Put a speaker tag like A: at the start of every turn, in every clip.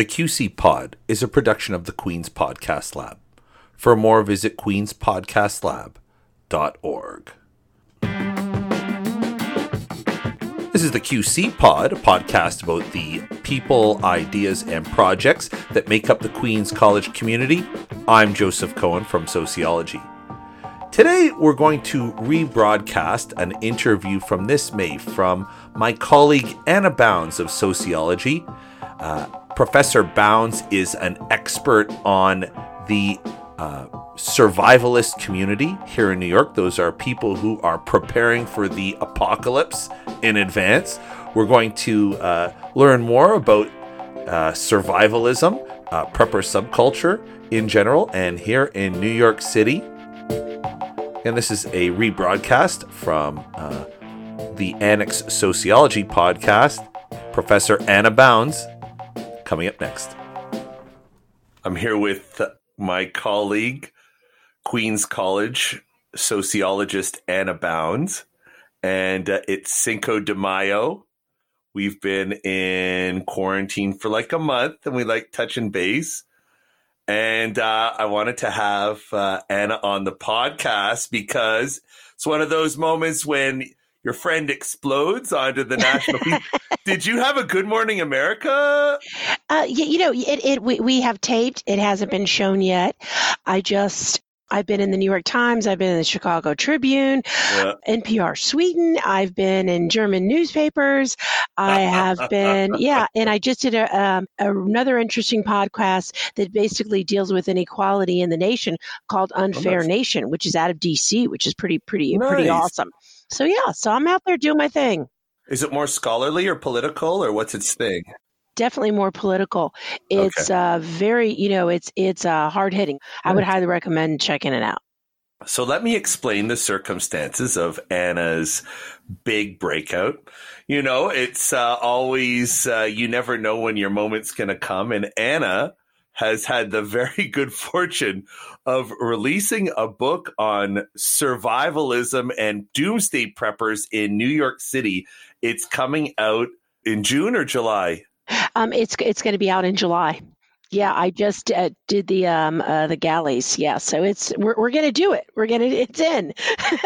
A: The QC Pod is a production of the Queens Podcast Lab. For more, visit queenspodcastlab.org. This is the QC Pod, a podcast about the people, ideas, and projects that make up the Queens College community. I'm Joseph Cohen from Sociology. Today, we're going to rebroadcast an interview from this May from my colleague Anna Bounds of Sociology. Uh, Professor Bounds is an expert on the uh, survivalist community here in New York. Those are people who are preparing for the apocalypse in advance. We're going to uh, learn more about uh, survivalism, uh, prepper subculture in general, and here in New York City. And this is a rebroadcast from uh, the Annex Sociology podcast. Professor Anna Bounds coming up next. I'm here with my colleague, Queens College sociologist Anna Bounds, and uh, it's Cinco de Mayo. We've been in quarantine for like a month, and we like touching base. And uh, I wanted to have uh, Anna on the podcast because it's one of those moments when your friend explodes onto the national. Did you have a Good Morning America?
B: Uh, you, you know, it, it we, we have taped. It hasn't been shown yet. I just I've been in the New York Times. I've been in the Chicago Tribune, yeah. NPR Sweden. I've been in German newspapers. I have been, yeah, and I just did a, um, another interesting podcast that basically deals with inequality in the nation called Unfair oh, Nation, which is out of DC, which is pretty, pretty, nice. pretty awesome. So yeah, so I'm out there doing my thing.
A: Is it more scholarly or political, or what's its thing?
B: definitely more political. It's okay. uh, very, you know, it's it's uh, hard hitting. I would highly recommend checking it out.
A: So let me explain the circumstances of Anna's big breakout. You know, it's uh, always uh, you never know when your moment's going to come, and Anna has had the very good fortune of releasing a book on survivalism and doomsday preppers in New York City. It's coming out in June or July.
B: Um, it's it's going to be out in July. Yeah, I just uh, did the um uh, the galleys. Yeah, so it's we're we're gonna do it. We're gonna it's in.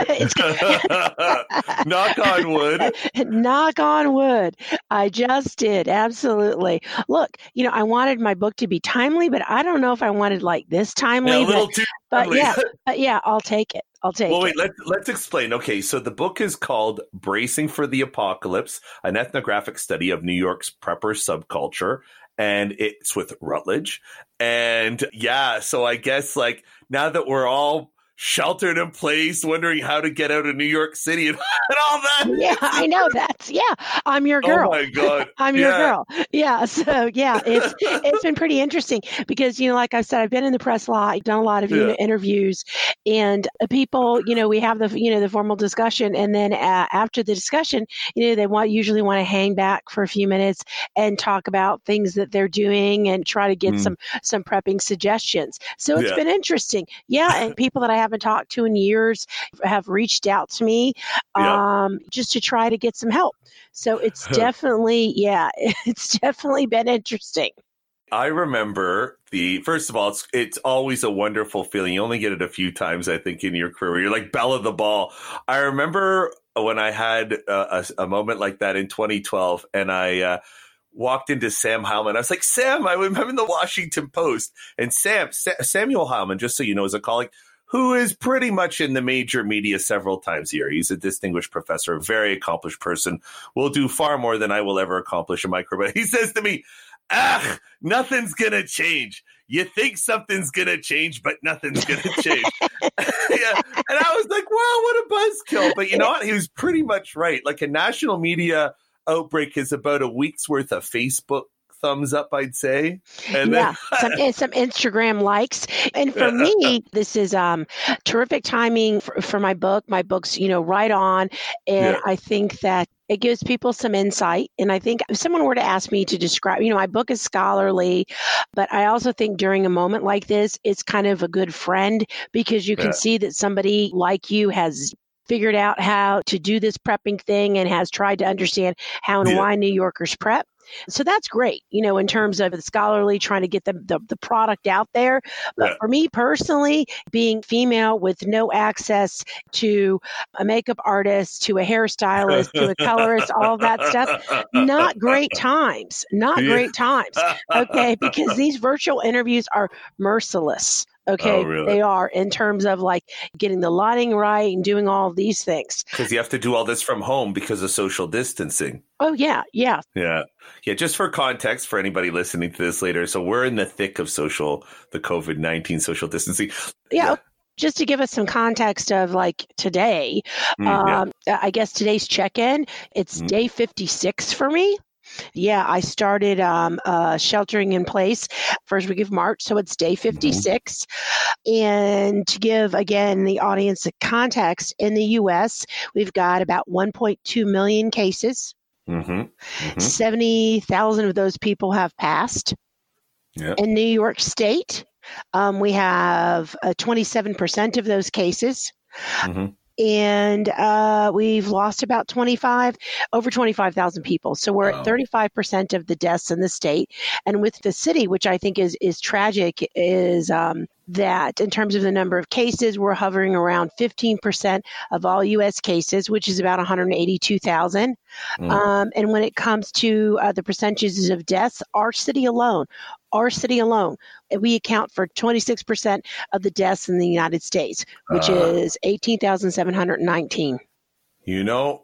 B: it's
A: knock on wood.
B: knock on wood. I just did absolutely. Look, you know, I wanted my book to be timely, but I don't know if I wanted like this timely.
A: Yeah, a little but, too
B: but yeah, but yeah, I'll take it. I'll take it.
A: well, wait,
B: it.
A: let's, let's explain. Okay, so the book is called Bracing for the Apocalypse, an ethnographic study of New York's prepper subculture and it's with Routledge. And yeah, so I guess like now that we're all sheltered in place, wondering how to get out of New York City and, and all that.
B: Yeah, I know that's yeah. I'm your girl.
A: Oh my god,
B: I'm
A: yeah.
B: your girl. Yeah, so yeah, it's it's been pretty interesting because you know, like I said, I've been in the press a lot, I've done a lot of yeah. you know, interviews, and people, you know, we have the you know the formal discussion, and then uh, after the discussion, you know, they want usually want to hang back for a few minutes and talk about things that they're doing and try to get mm. some some prepping suggestions. So it's yeah. been interesting. Yeah, and people that I haven't talked to in years have reached out to me um, just to try to get some help. So it's definitely, yeah, it's definitely been interesting.
A: I remember the first of all, it's it's always a wonderful feeling. You only get it a few times, I think, in your career. You're like bell of the ball. I remember when I had a, a, a moment like that in 2012, and I. Uh, walked into Sam Heilman. I was like, Sam, I'm in the Washington Post. And Sam, Sa- Samuel Heilman, just so you know, is a colleague who is pretty much in the major media several times a year. He's a distinguished professor, a very accomplished person, will do far more than I will ever accomplish in my career. But he says to me, Ah, nothing's gonna change. You think something's gonna change, but nothing's gonna change. yeah. And I was like, wow, what a buzzkill. But you know what? He was pretty much right. Like a national media outbreak is about a week's worth of Facebook thumbs up, I'd say.
B: And yeah, then- some some Instagram likes. And for me, this is um terrific timing for, for, my book. My book's you know right on, and yeah. I think that it gives people some insight. And I think if someone were to ask me to describe, you know, my book is scholarly, but I also think during a moment like this, it's kind of a good friend because you can yeah. see that somebody like you has figured out how to do this prepping thing and has tried to understand how and yeah. why New Yorkers prep. So that's great, you know, in terms of the scholarly trying to get the, the, the product out there. But yeah. for me personally, being female with no access to a makeup artist, to a hairstylist, to a colorist, all that stuff, not great times. Not yeah. great times. Okay. Because these virtual interviews are merciless. Okay, oh, really? they are in terms of like getting the lighting right and doing all these things.
A: Because you have to do all this from home because of social distancing.
B: Oh yeah, yeah,
A: yeah, yeah. Just for context, for anybody listening to this later, so we're in the thick of social, the COVID nineteen social distancing.
B: yeah. yeah just to give us some context of like today, mm, um, yeah. I guess today's check in, it's mm. day 56 for me. Yeah, I started um, uh, sheltering in place first week of March, so it's day 56. Mm-hmm. And to give again the audience a context, in the U.S., we've got about 1.2 million cases. Mm-hmm. Mm-hmm. 70,000 of those people have passed. Yep. In New York State, um, we have uh, 27% of those cases. Mm-hmm and uh, we've lost about 25 over 25,000 people so we're wow. at 35% of the deaths in the state and with the city which i think is is tragic is um, that in terms of the number of cases we're hovering around 15% of all us cases which is about 182000 mm. um, and when it comes to uh, the percentages of deaths our city alone our city alone, we account for 26% of the deaths in the United States, which uh, is 18,719.
A: You know,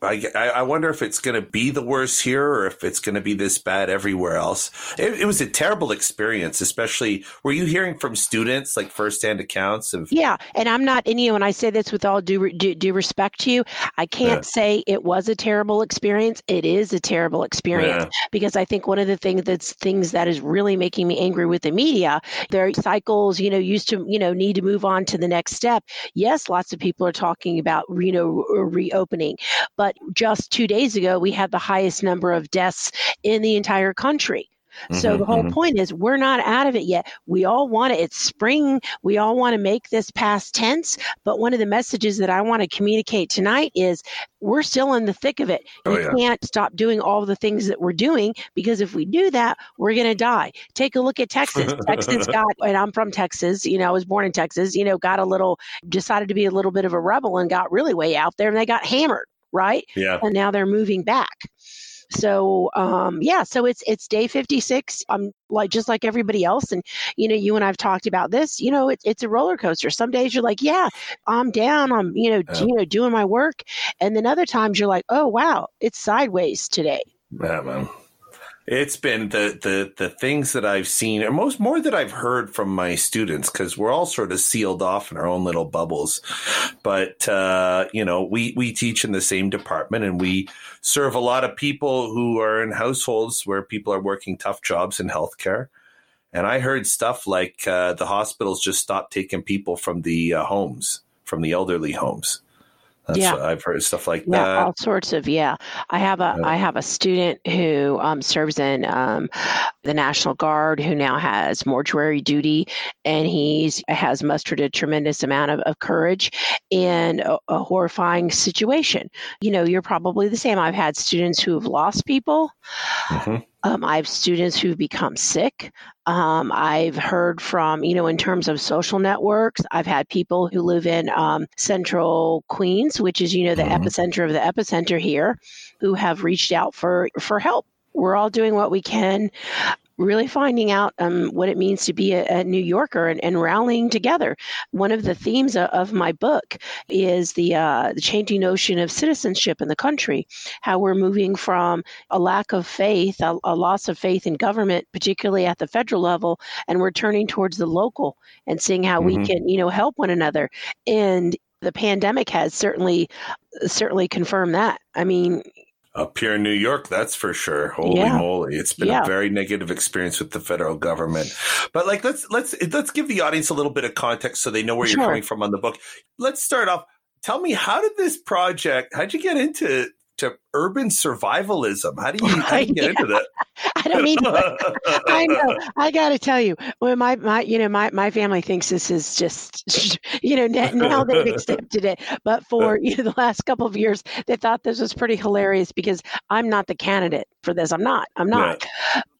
A: I, I wonder if it's going to be the worst here or if it's going to be this bad everywhere else. It, it, was a terrible experience, especially. Were you hearing from students like firsthand accounts of?
B: Yeah, and I'm not, and you know, and I say this with all due due, due respect to you, I can't yeah. say it was a terrible experience. It is a terrible experience yeah. because I think one of the things that's things that is really making me angry with the media, their cycles, you know, used to, you know, need to move on to the next step. Yes, lots of people are talking about, you know, reopening, but but just two days ago, we had the highest number of deaths in the entire country. So mm-hmm, the whole mm-hmm. point is we're not out of it yet. We all want it. It's spring. We all want to make this past tense. But one of the messages that I want to communicate tonight is we're still in the thick of it. Oh, we yeah. can't stop doing all the things that we're doing because if we do that, we're going to die. Take a look at Texas. Texas got, and I'm from Texas, you know, I was born in Texas, you know, got a little, decided to be a little bit of a rebel and got really way out there and they got hammered right?
A: Yeah.
B: And now they're moving back. So um, yeah, so it's it's day 56. I'm like just like everybody else, and you know, you and I've talked about this. You know, it's it's a roller coaster. Some days you're like, yeah, I'm down. I'm you know yeah. you know doing my work, and then other times you're like, oh wow, it's sideways today.
A: Yeah, man. It's been the the the things that I've seen, or most more that I've heard from my students, because we're all sort of sealed off in our own little bubbles. But uh, you know, we we teach in the same department, and we serve a lot of people who are in households where people are working tough jobs in healthcare. And I heard stuff like uh, the hospitals just stopped taking people from the uh, homes, from the elderly homes. That's yeah. I've heard stuff like
B: yeah,
A: that.
B: all sorts of yeah. I have a yeah. I have a student who um, serves in um, the National Guard who now has mortuary duty, and he's has mustered a tremendous amount of, of courage in a, a, horrifying situation. You know, you're probably the same. I've had students who have lost people. Mm-hmm. Um, I have students who've become sick. Um, I've heard from, you know, in terms of social networks, I've had people who live in um, central Queens, which is, you know, the mm-hmm. epicenter of the epicenter here, who have reached out for, for help we're all doing what we can really finding out um, what it means to be a, a New Yorker and, and, rallying together. One of the themes of, of my book is the, uh, the changing notion of citizenship in the country, how we're moving from a lack of faith, a, a loss of faith in government, particularly at the federal level, and we're turning towards the local and seeing how mm-hmm. we can, you know, help one another. And the pandemic has certainly certainly confirmed that. I mean,
A: up here in New York, that's for sure. Holy yeah. moly. It's been yeah. a very negative experience with the federal government. But like let's let's let's give the audience a little bit of context so they know where sure. you're coming from on the book. Let's start off. Tell me how did this project how'd you get into to urban survivalism. How do you, how do you get yeah. into that?
B: I don't mean, I know. I got to tell you, when my, my, you know, my, my family thinks this is just, you know, now they've accepted it. But for you know, the last couple of years, they thought this was pretty hilarious because I'm not the candidate for this. I'm not. I'm not.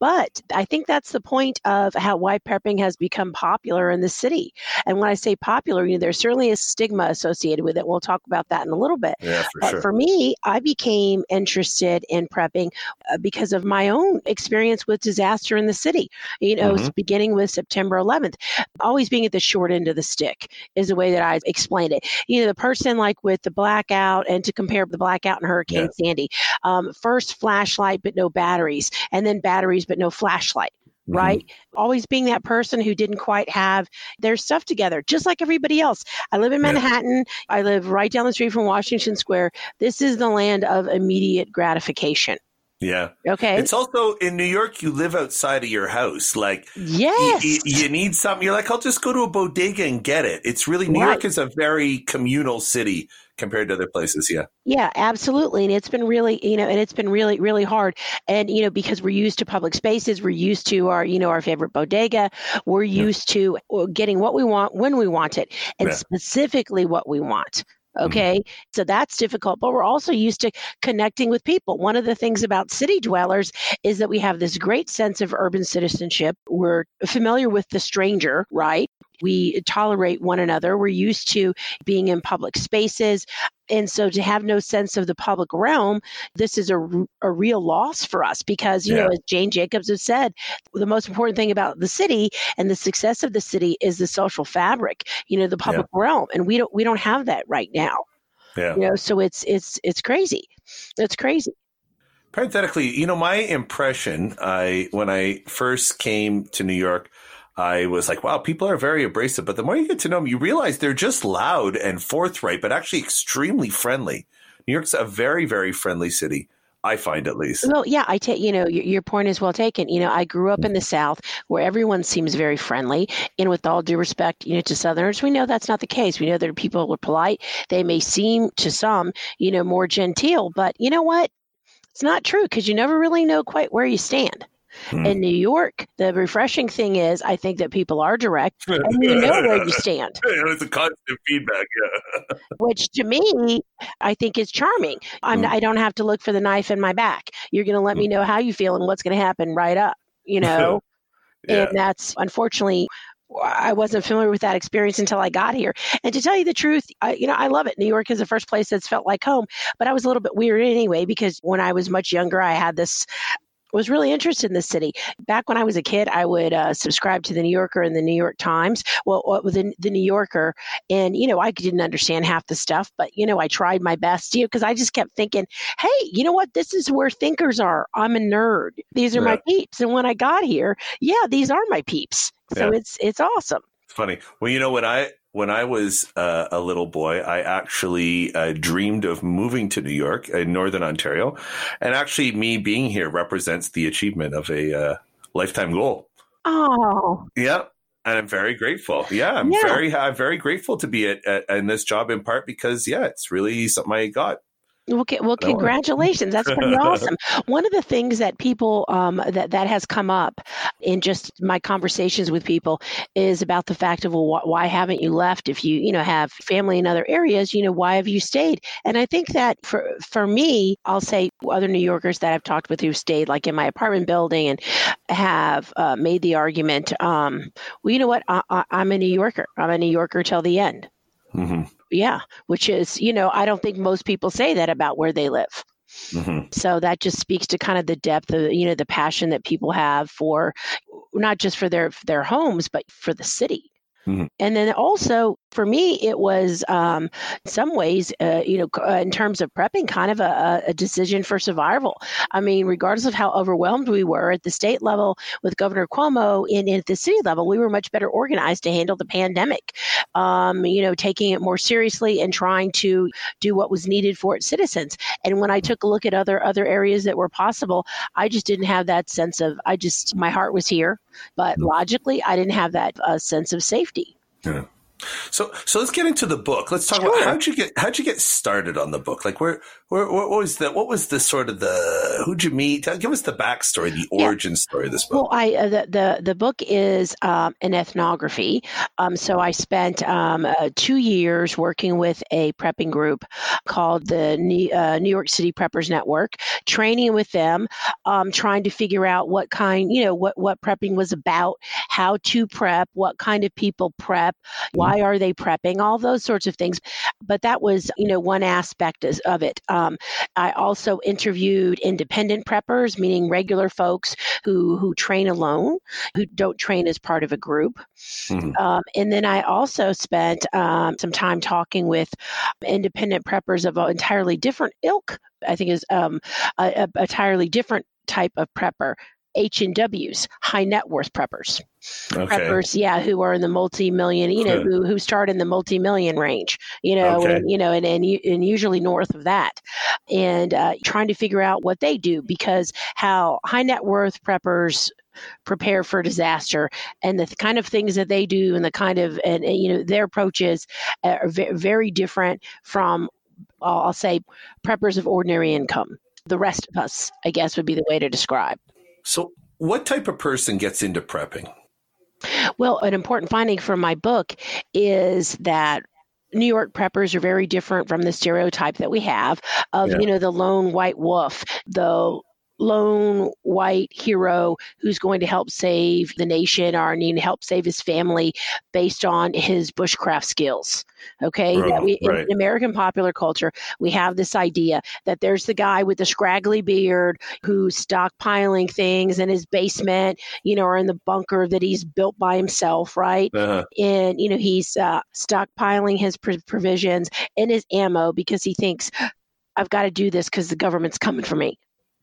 B: But I think that's the point of how why prepping has become popular in the city. And when I say popular, you know, there's certainly a stigma associated with it. We'll talk about that in a little bit.
A: Yeah, for but sure.
B: For me, I became interested in prepping uh, because of my own experience with disaster in the city. You know, mm-hmm. beginning with September 11th, always being at the short end of the stick is the way that I explained it. You know, the person like with the blackout, and to compare the blackout and Hurricane yeah. Sandy, um, first flashlight but no batteries, and then batteries but no flashlight. Mm-hmm. right? Mm-hmm. Always being that person who didn't quite have their stuff together, just like everybody else. I live in Manhattan. Yeah. I live right down the street from Washington Square. This is the land of immediate gratification.
A: Yeah.
B: Okay.
A: It's also in New York, you live outside of your house. Like,
B: yes.
A: Y- y- you need something. You're like, I'll just go to a bodega and get it. It's really, New right. York is a very communal city compared to other places. Yeah.
B: Yeah, absolutely. And it's been really, you know, and it's been really, really hard. And, you know, because we're used to public spaces, we're used to our, you know, our favorite bodega, we're used yeah. to uh, getting what we want when we want it and yeah. specifically what we want. Mm-hmm. Okay. Mm-hmm. So that's difficult, but we're also used to connecting with people. One of the things about city dwellers is that we have this great sense of urban citizenship. We're familiar with the stranger, right? We tolerate one another. We're used to being in public spaces. And so to have no sense of the public realm, this is a, a real loss for us because, you yeah. know, as Jane Jacobs has said, the most important thing about the city and the success of the city is the social fabric, you know, the public yeah. realm. And we don't we don't have that right now.
A: Yeah.
B: You know, so it's it's it's crazy. It's crazy.
A: Parenthetically, you know, my impression, I when I first came to New York, I was like, wow, people are very abrasive. But the more you get to know them, you realize they're just loud and forthright, but actually extremely friendly. New York's a very, very friendly city. I find at least.
B: Well, yeah, I take you know your, your, point is well taken. You know, I grew up in the mm-hmm. South where everyone seems very friendly, and with all due respect, you know, to Southerners, we know that's not the case. We know that people are polite. They may seem to some, you know, more genteel, but you know what? It's not true because you never really know quite where you stand. Hmm. In New York, the refreshing thing is, I think that people are direct and you know where you stand.
A: it's a constant feedback, yeah.
B: Which to me, I think is charming. I'm, hmm. I don't have to look for the knife in my back. You're going to let hmm. me know how you feel and what's going to happen right up, you know? yeah. And that's unfortunately I wasn't familiar with that experience until I got here. And to tell you the truth, I, you know, I love it. New York is the first place that's felt like home, but I was a little bit weird anyway because when I was much younger, I had this was really interested in the city. Back when I was a kid, I would uh, subscribe to the New Yorker and the New York Times. Well, the, the New Yorker, and you know, I didn't understand half the stuff, but you know, I tried my best, you know, because I just kept thinking, hey, you know what? This is where thinkers are. I'm a nerd. These are my peeps. And when I got here, yeah, these are my peeps. So yeah. it's it's awesome.
A: It's funny. Well, you know, what I when I was uh, a little boy, I actually uh, dreamed of moving to New York in Northern Ontario. And actually, me being here represents the achievement of a uh, lifetime goal.
B: Oh.
A: Yeah. And I'm very grateful. Yeah, I'm yeah. very, I'm very grateful to be at, at, in this job in part because, yeah, it's really something I got.
B: Well, well, congratulations. That's pretty awesome. One of the things that people um, that that has come up in just my conversations with people is about the fact of well, why haven't you left? If you you know have family in other areas, you know why have you stayed? And I think that for for me, I'll say other New Yorkers that I've talked with who stayed like in my apartment building and have uh, made the argument. Um, well, you know what? I, am a New Yorker. I'm a New Yorker till the end. Mm-hmm yeah, which is, you know, I don't think most people say that about where they live. Mm-hmm. So that just speaks to kind of the depth of, you know, the passion that people have for not just for their their homes, but for the city. Mm-hmm. And then also for me, it was um, some ways, uh, you know, uh, in terms of prepping, kind of a, a, decision for survival. I mean, regardless of how overwhelmed we were at the state level with Governor Cuomo, and at the city level, we were much better organized to handle the pandemic. Um, you know, taking it more seriously and trying to do what was needed for its citizens. And when I took a look at other other areas that were possible, I just didn't have that sense of. I just my heart was here, but mm-hmm. logically, I didn't have that uh, sense of safety.
A: Yeah. So so let's get into the book. Let's talk sure. about how'd you get how'd you get started on the book? Like where what, what, was the what was the sort of the who'd you meet? Give us the backstory, the origin yeah. story of this book.
B: Well, I uh, the, the the book is um, an ethnography. Um, so I spent um, uh, two years working with a prepping group called the New, uh, New York City Preppers Network, training with them, um, trying to figure out what kind, you know, what what prepping was about, how to prep, what kind of people prep, mm-hmm. why are they prepping, all those sorts of things. But that was, you know, one aspect of it. Um, I also interviewed independent preppers, meaning regular folks who who train alone, who don't train as part of a group. Mm-hmm. Um, and then I also spent um, some time talking with independent preppers of an entirely different ilk. I think is um, a, a entirely different type of prepper H and W's, high net worth preppers. Okay. Preppers, yeah, who are in the multi-million, you know, who, who start in the multi-million range, you know, okay. and, you know, and, and and usually north of that, and uh, trying to figure out what they do because how high net worth preppers prepare for disaster and the kind of things that they do and the kind of and, and you know their approaches are very different from I'll say preppers of ordinary income the rest of us, I guess, would be the way to describe.
A: So, what type of person gets into prepping?
B: Well, an important finding from my book is that New York preppers are very different from the stereotype that we have of, yeah. you know, the lone white wolf, the lone white hero who's going to help save the nation or need to help save his family based on his bushcraft skills. Okay, right, we, right. in American popular culture, we have this idea that there's the guy with the scraggly beard who's stockpiling things in his basement, you know, or in the bunker that he's built by himself, right? Uh-huh. And you know, he's uh, stockpiling his pr- provisions and his ammo because he thinks I've got to do this because the government's coming for me.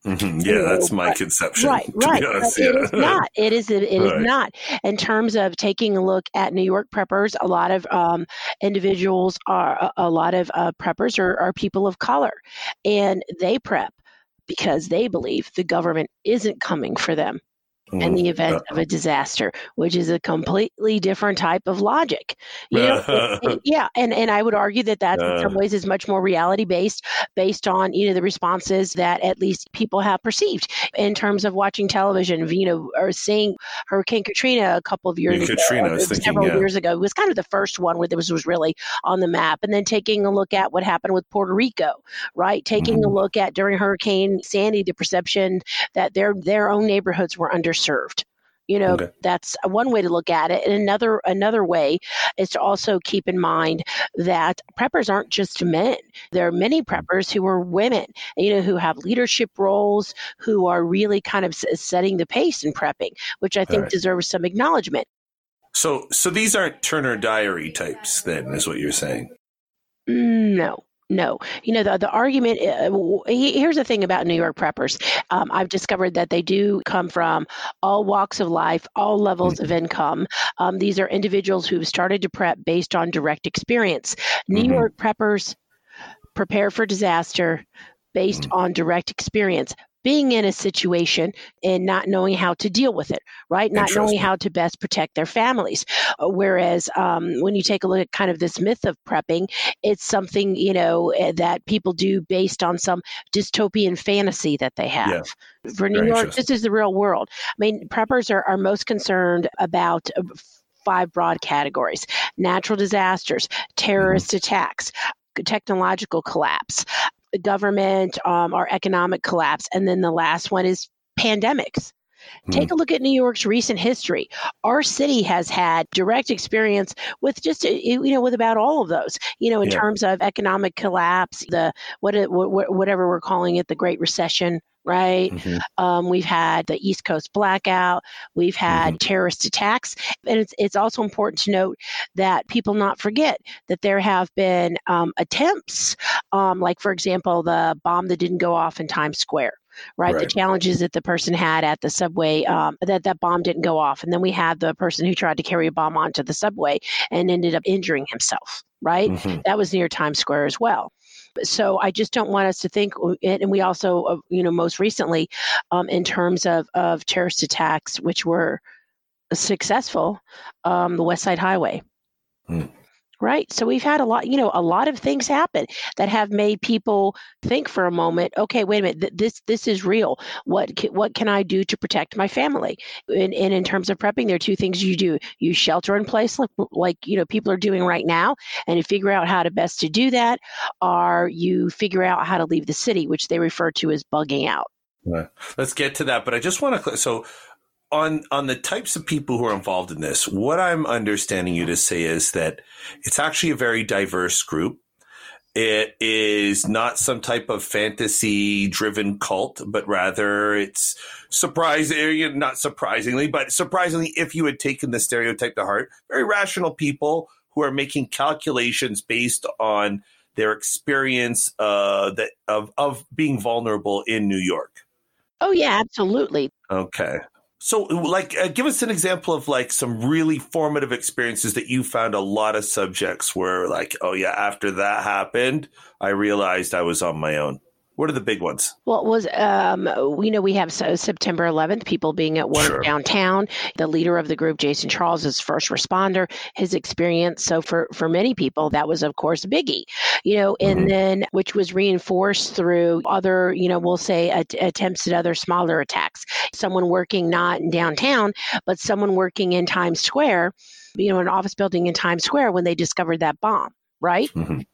A: Mm-hmm. Yeah, that's my conception.
B: Right, right. Honest, yeah. It is not. It is. It, it right. is not. In terms of taking a look at New York preppers, a lot of um, individuals are a, a lot of uh, preppers are, are people of color, and they prep because they believe the government isn't coming for them in the event of a disaster, which is a completely different type of logic. You know, yeah, and and I would argue that that in some ways is much more reality based, based on you know the responses that at least people have perceived in terms of watching television. You know, or seeing Hurricane Katrina a couple of years
A: ago, Katrina,
B: several
A: yeah.
B: years ago. It was kind of the first one where was was really on the map, and then taking a look at what happened with Puerto Rico, right? Taking mm-hmm. a look at during Hurricane Sandy, the perception that their their own neighborhoods were under served. You know okay. that's one way to look at it. And another another way is to also keep in mind that preppers aren't just men. There are many preppers who are women you know who have leadership roles who are really kind of setting the pace in prepping which i think right. deserves some acknowledgement.
A: So so these aren't turner diary types then is what you're saying?
B: Mm, no no, you know the the argument. Uh, here's the thing about New York preppers. Um, I've discovered that they do come from all walks of life, all levels mm-hmm. of income. Um, these are individuals who've started to prep based on direct experience. New mm-hmm. York preppers prepare for disaster based mm-hmm. on direct experience being in a situation and not knowing how to deal with it, right? Not knowing how to best protect their families. Uh, whereas um, when you take a look at kind of this myth of prepping, it's something, you know, eh, that people do based on some dystopian fantasy that they have. Yeah. For New Very York, this is the real world. I mean, preppers are, are most concerned about uh, five broad categories natural disasters, terrorist mm-hmm. attacks, technological collapse, the government, um, our economic collapse, and then the last one is pandemics. Hmm. Take a look at New York's recent history. Our city has had direct experience with just uh, you know with about all of those. You know, in yeah. terms of economic collapse, the what whatever we're calling it, the Great Recession, right? Mm-hmm. Um, we've had the East Coast blackout. We've had mm-hmm. terrorist attacks. And it's, it's also important to note that people not forget that there have been um, attempts, um, like, for example, the bomb that didn't go off in Times Square. Right? right? the challenges that the person had at the subway um, that that bomb didn't go off and then we had the person who tried to carry a bomb onto the subway and ended up injuring himself right mm-hmm. that was near times square as well so I just don't want us to think, and we also, uh, you know, most recently, um, in terms of, of terrorist attacks, which were successful, um, the West Side Highway. Hmm. Right. So we've had a lot, you know, a lot of things happen that have made people think for a moment, okay, wait a minute, th- this this is real. What what can I do to protect my family? And, and in terms of prepping, there are two things you do. You shelter in place like, like you know people are doing right now and you figure out how to best to do that or you figure out how to leave the city, which they refer to as bugging out.
A: Let's get to that, but I just want to so on on the types of people who are involved in this, what I'm understanding you to say is that it's actually a very diverse group. It is not some type of fantasy driven cult, but rather it's surprising, not surprisingly, but surprisingly, if you had taken the stereotype to heart, very rational people who are making calculations based on their experience uh, that of of being vulnerable in New York.
B: Oh yeah, absolutely.
A: Okay. So, like, uh, give us an example of like some really formative experiences that you found a lot of subjects were like, oh yeah, after that happened, I realized I was on my own. What are the big ones?
B: Well, it was um, you know we have so September 11th, people being at work
A: Sure.
B: downtown. The leader of the group, Jason Charles, is first responder. His experience, so for for many people, that was of course biggie, you know, and
A: Mhm.
B: then which was reinforced through other, you know, we'll say at, attempts at other smaller attacks. Someone working not in downtown, but someone working in Times Square, you know, an office building in Times Square when they discovered that bomb, right?
A: Mhm.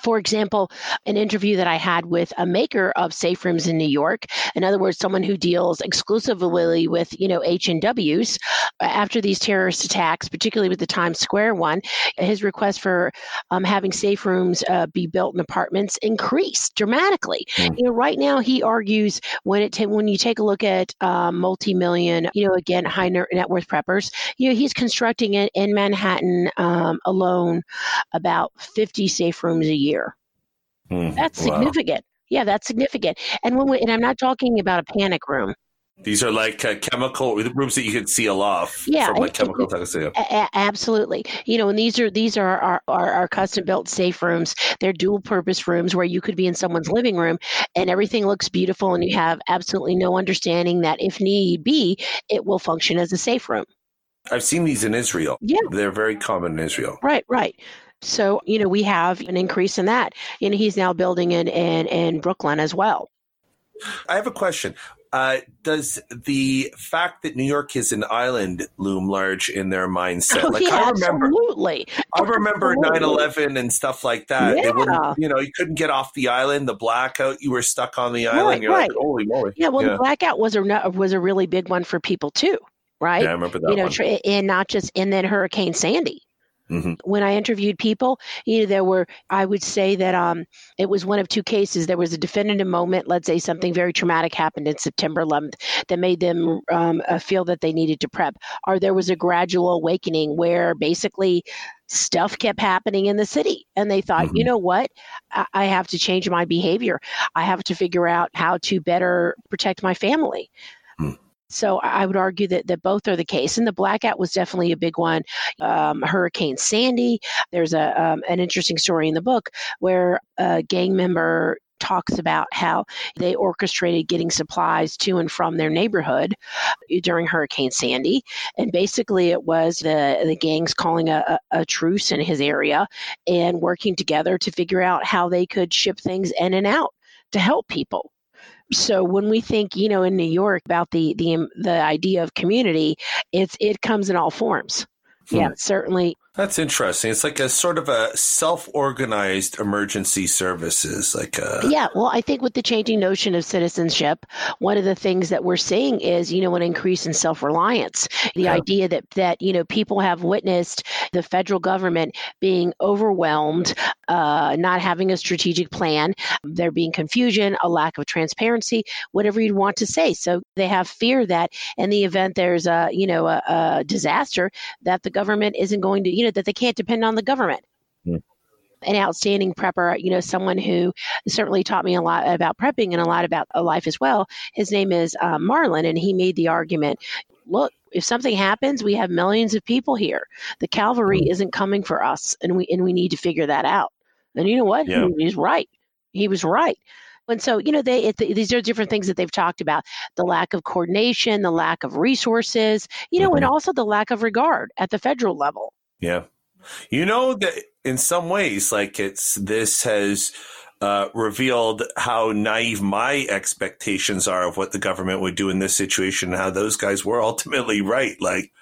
B: For example, an interview that I had with a maker of safe rooms in New York. In other words, someone who deals exclusively with, you know, H and W's. After these terrorist attacks, particularly with the Times Square one, his request for um, having safe rooms uh, be built in apartments increased dramatically.
A: Hmm.
B: You know, right now he argues when it ta- when you take a look at um, multi-million, you know, again high net net worth preppers, you know, he's constructing it in Manhattan um, alone about 50 safe rooms a year.
A: Mm,
B: That's
A: wow.
B: significant. Yeah, that's significant. And when we, and I'm not talking about a panic room.
A: These are like uh, chemical rooms that you can seal off
B: Yeah,
A: from like
B: it- it-
A: chemical toxicity.
B: A- absolutely. You know, and these are these are our, our, our custom built safe rooms. They're dual purpose rooms where you could be in someone's living room and everything looks beautiful and you have absolutely no understanding that if need be, it will function as a safe room.
A: I've seen these in Israel.
B: Yeah.
A: They're very common in Israel.
B: Right, right. So, you know, we have an increase in that. And he's now building in, in, in Brooklyn as well.
A: I have a question. Uh, does the fact that New York is an island loom large in their mindset?
B: Oh,
A: like
B: yeah,
A: I remember,
B: absolutely.
A: I remember
B: Absolutely.
A: 9/11 and stuff like that.
B: Yeah.
A: you know, you couldn't get off the island. The blackout, you were stuck on the island.
B: Right,
A: You're like, holy moly!
B: Yeah, well,
A: Yeah.
B: the blackout was a was a really big one for people too, right?
A: Yeah, I remember that
B: you know,
A: one.
B: and not just and then Hurricane Sandy.
A: Mhm.
B: When I interviewed people, you know, there were I would say that um, it was one of two cases. There was a definitive moment, let's say something very traumatic happened in September 11th that made them um, uh, feel that they needed to prep, or there was a gradual awakening where basically stuff kept happening in the city, and they thought, you
A: Mhm.
B: know what, I-, I have to change my behavior. I have to figure out how to better protect my family. So I would argue that, that both are the case. And the blackout was definitely a big one. Um, Hurricane Sandy. There's a um, an interesting story in the book where a gang member talks about how they orchestrated getting supplies to and from their neighborhood during Hurricane Sandy. And basically, it was the, the gangs calling a, a truce in his area and working together to figure out how they could ship things in and out to help people. So when we think, you know, in New York about the the the idea of community, it's it comes in all forms. Yeah,
A: Hmm.
B: certainly.
A: That's interesting. It's like a sort of a self-organized emergency services, like a
B: Yeah, well, I think with the changing notion of citizenship, one of the things that we're seeing is, you know, an increase in self-reliance. The
A: Yeah.
B: idea that that you know people have witnessed the federal government being overwhelmed, uh, not having a strategic plan, there being confusion, a lack of transparency, whatever you'd want to say. So they have fear that in the event there's a you know a, a disaster, that the government isn't going to you know that they can't depend on the government an outstanding prepper, you know, someone who certainly taught me a lot about prepping and a lot about life as well. His name is uh, Marlon, and he made the argument look, if something happens, we have millions of people here. The cavalry
A: Mm.
B: isn't coming for us, and we and we need to figure that out. And you know what?
A: Yeah.
B: He, he's right. He was right. And so, you know, they it, these are different things that they've talked about: the lack of coordination, the lack of resources, you know, and
A: Mhm.
B: also the lack of regard at the federal level.
A: Yeah. You know that in some ways, like it's this has uh, revealed how naive my expectations are of what the government would do in this situation and how those guys were ultimately right. Like,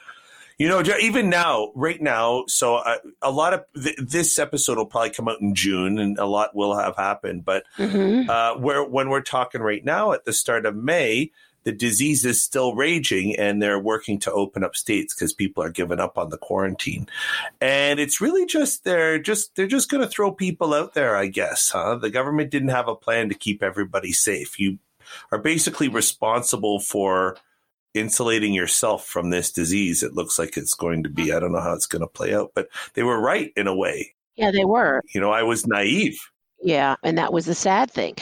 A: you know, even now, right now, so uh, a lot of th- this episode will probably come out in June, and a lot will have happened. But mm-hmm. uh, where when we're talking right now, at the start of May, the disease is still raging and they're working to open up states because people are giving up on the quarantine. And it's really just they're just they're just going to throw people out there, I guess, huh? The government didn't have a plan to keep everybody safe. You are basically responsible for insulating yourself from this disease. It looks like it's going to be. I don't know how it's going to play out, but they were right in a way.
B: Yeah, they were.
A: You know, I was naive.
B: Yeah, and that was the sad thing.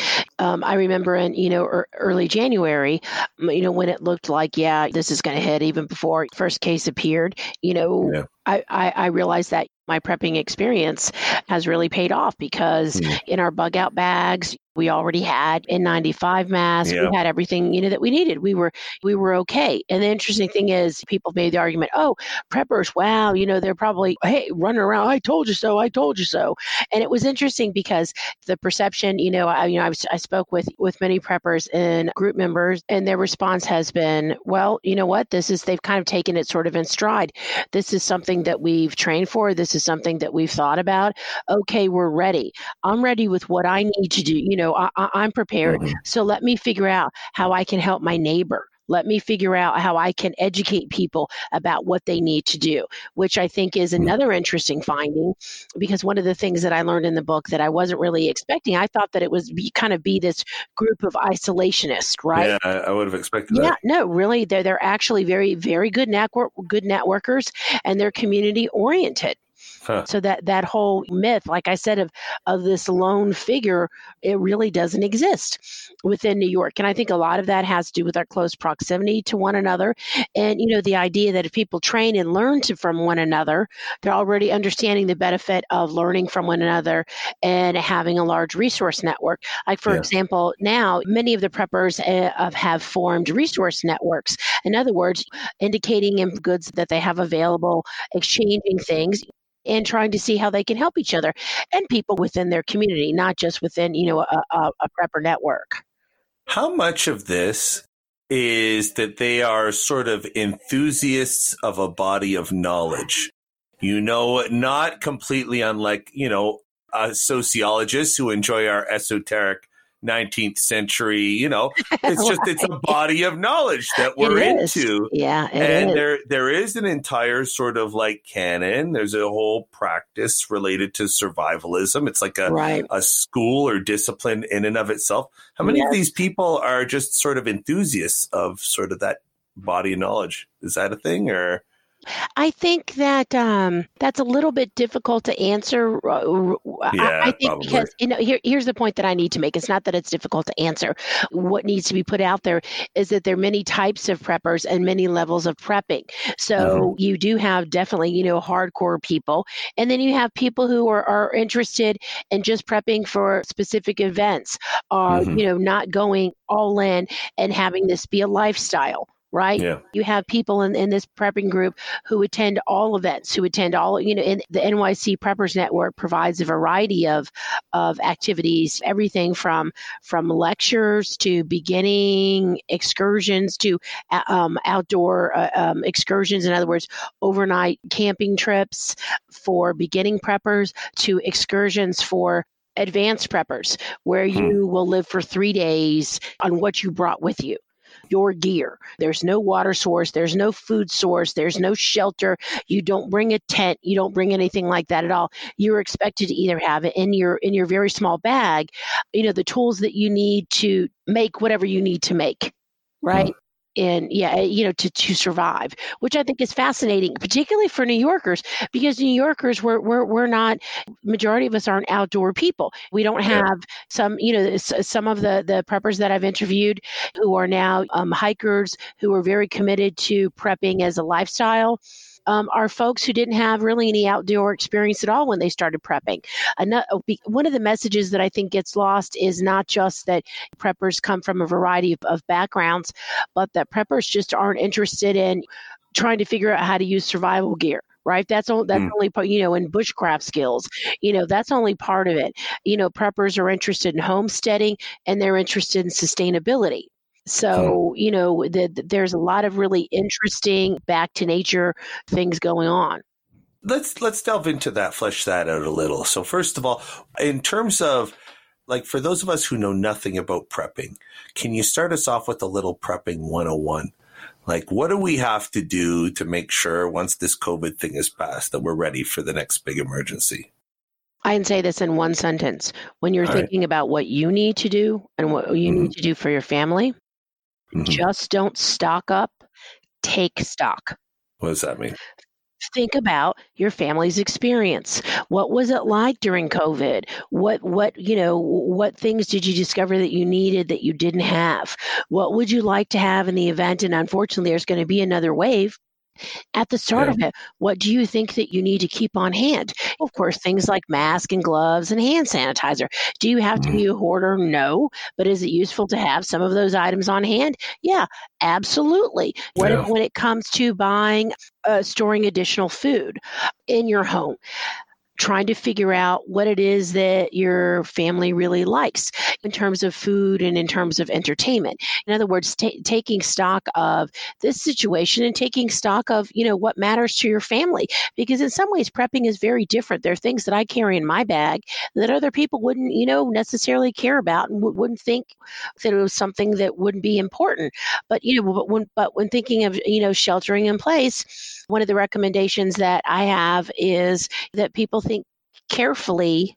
B: Um, I remember in you know er, early January, you know when it looked like yeah this is going to hit even before first case appeared. You know, yeah. I, I I realized that my prepping experience has really paid off because mm. in our bug out bags we already had N95 masks. Yeah. We had everything, you know, that we needed. We were we were okay. And the interesting thing is people made the argument, oh, preppers, wow, you know, they're probably, hey, running around, I told you so, I told you so. And it was interesting because the perception, you know, I you know, I, was, I spoke with with many preppers and group members, and their response has been, well, you know what, this is they've kind of taken it sort of in stride. This is something that we've trained for. This is something that we've thought about. Okay, we're ready. I'm ready with what I need to do. You know, I, am prepared. Mm-hmm. So let me figure out how I can help my neighbor. Let me figure out how I can educate people about what they need to do, which I think is mm-hmm. another interesting finding. Because one of the things that I learned in the book that I wasn't really expecting, I thought that it was be, kind of be this group of isolationists, right?
A: Yeah, I, would have expected
B: yeah,
A: that.
B: no, really, they're they're actually very very good network good networkers, and they're community oriented. Huh. So that that whole myth, like I said, of of this lone figure, it really doesn't exist within New York. And I think a lot of that has to do with our close proximity to one another, and you know the idea that if people train and learn to from one another, they're already understanding the benefit of learning from one another and having a large resource network. Like for yeah. example, now many of the preppers uh, have formed resource networks. In other words, indicating in goods that they have available, exchanging things and trying to see how they can help each other and people within their community, not just within, you know, a, a, a prepper network.
A: How much of this is that they are sort of enthusiasts of a body of knowledge? You know, not completely unlike, you know, sociologists who enjoy our esoteric 19th century you know it's just it's a body of knowledge that we're into.
B: Yeah
A: and is. there there is an entire sort of like canon. There's a whole practice related to survivalism. It's like a right. a school or discipline in and of itself. How many yes. of these people are just sort of enthusiasts of sort of that body of knowledge? Is that a thing or
B: I think that um, that's a little bit difficult to answer.
A: Yeah,
B: I, I think
A: probably.
B: because you know here, here's the point that I need to make. It's not that it's difficult to answer. What needs to be put out there is that there are many types of preppers and many levels of prepping. So mm-hmm. you do have definitely you know hardcore people, and then you have people who are, are interested in just prepping for specific events, or mm-hmm. you know not going all in and having this be a lifestyle right?
A: Yeah.
B: You have people in, in this prepping group who attend all events, who attend all, you know, in the NYC Preppers Network provides a variety of of activities, everything from from lectures to beginning excursions to um, outdoor uh, um, excursions. In other words, overnight camping trips for beginning preppers to excursions for advanced preppers, where hmm. you will live for three days on what you brought with you your gear. There's no water source, there's no food source, there's no shelter. You don't bring a tent, you don't bring anything like that at all. You're expected to either have it in your in your very small bag, you know, the tools that you need to make whatever you need to make, right? And yeah, eh, you know, to, to survive, which I think is fascinating, particularly for New Yorkers, because New Yorkers, we're, we're, we're not, majority of us aren't outdoor people. We don't have some, you know, some of the, the preppers that I've interviewed who are now um, hikers who are very committed to prepping as a lifestyle um, are folks who didn't have really any outdoor experience at all when they started prepping. Another, one of the messages that I think gets lost is not just that preppers come from a variety of, of backgrounds, but that preppers just aren't interested in trying to figure out how to use survival gear right? That's all. That's mm. only part. You know, in bushcraft skills, you know, that's only part of it. You know, preppers are interested in homesteading and they're interested in sustainability. So, you know, the, the, there's a lot of really interesting back to nature things going on.
A: Let's let's delve into that, flesh that out a little. So, first of all, in terms of like for those of us who know nothing about prepping, can you start us off with a little prepping 101? Like, what do we have to do to make sure once this COVID thing is passed that we're ready for the next big emergency?
B: I can say this in one sentence. When you're All thinking right. about what you need to do and what you mm-hmm. need to do for your family, Mm-hmm. Just don't stock up, take stock.
A: What does that mean?
B: think about your family's experience what was it like during covid what what you know what things did you discover that you needed that you didn't have what would you like to have in the event and unfortunately there's going to be another wave at the start yeah. of it, what do you think that you need to keep on hand? Of course, things like mask and gloves and hand sanitizer. Do you have mm-hmm. to be a hoarder? No. But is it useful to have some of those items on hand? Yeah, absolutely. When, yeah. it, when it comes to buying, uh, storing additional food in your home, trying to figure out what it is that your family really likes in terms of food and in terms of entertainment. In other words, t- taking stock of this situation and taking stock of, you know, what matters to your family. Because in some ways, prepping is very different. There are things that I carry in my bag that other people wouldn't, you know, necessarily care about and w- wouldn't think that it was something that wouldn't be important. But, you know, but when, but when thinking of, you know, sheltering in place, one of the recommendations that I have is that people think carefully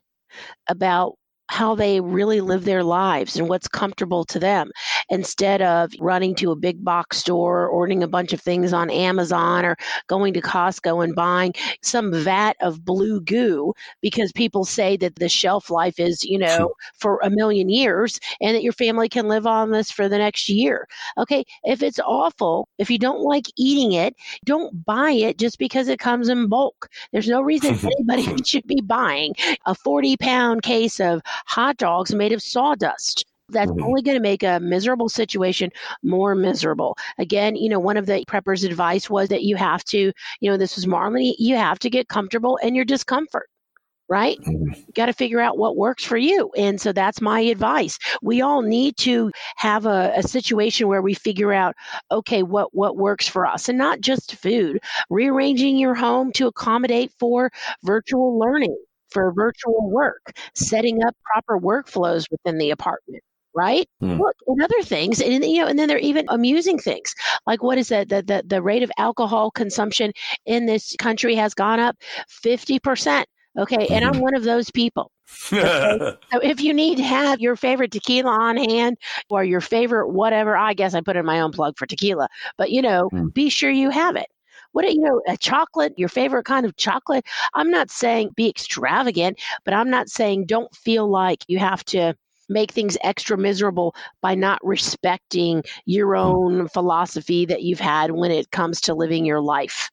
B: about how they really live their lives and what's comfortable to them instead of running to a big box store, ordering a bunch of things on Amazon or going to Costco and buying some vat of blue goo because people say that the shelf life is, you know, for a million years and that your family can live on this for the next year. Okay, if it's awful, if you don't like eating it, don't buy it just because it comes in bulk. There's no reason anybody should be buying a 40 pound case of hot dogs made of sawdust. That's mm-hmm. only going to make a miserable situation more miserable. Again, you know, one of the preppers' advice was that you have to, you know, this was Marley, you have to get comfortable in your discomfort right? Mm-hmm. You got to figure out what works for you. And so that's my advice. We all need to have a, a, situation where we figure out, okay, what, what works for us and not just food, rearranging your home to accommodate for virtual learning for virtual work, setting up proper workflows within the apartment right? Mm. Look, and other things, and you know, and then there are even amusing things like what is that? The, the the rate of alcohol consumption in this country has gone up fifty percent. Okay, and I'm mm-hmm. one of those people. Okay? so if you need to have your favorite tequila on hand or your favorite whatever, I guess I put in my own plug for tequila, but you know, mm. be sure you have it what you know a chocolate your favorite kind of chocolate i'm not saying be extravagant but i'm not saying don't feel like you have to make things extra miserable by not respecting your hmm. own philosophy that you've had when it comes to living your life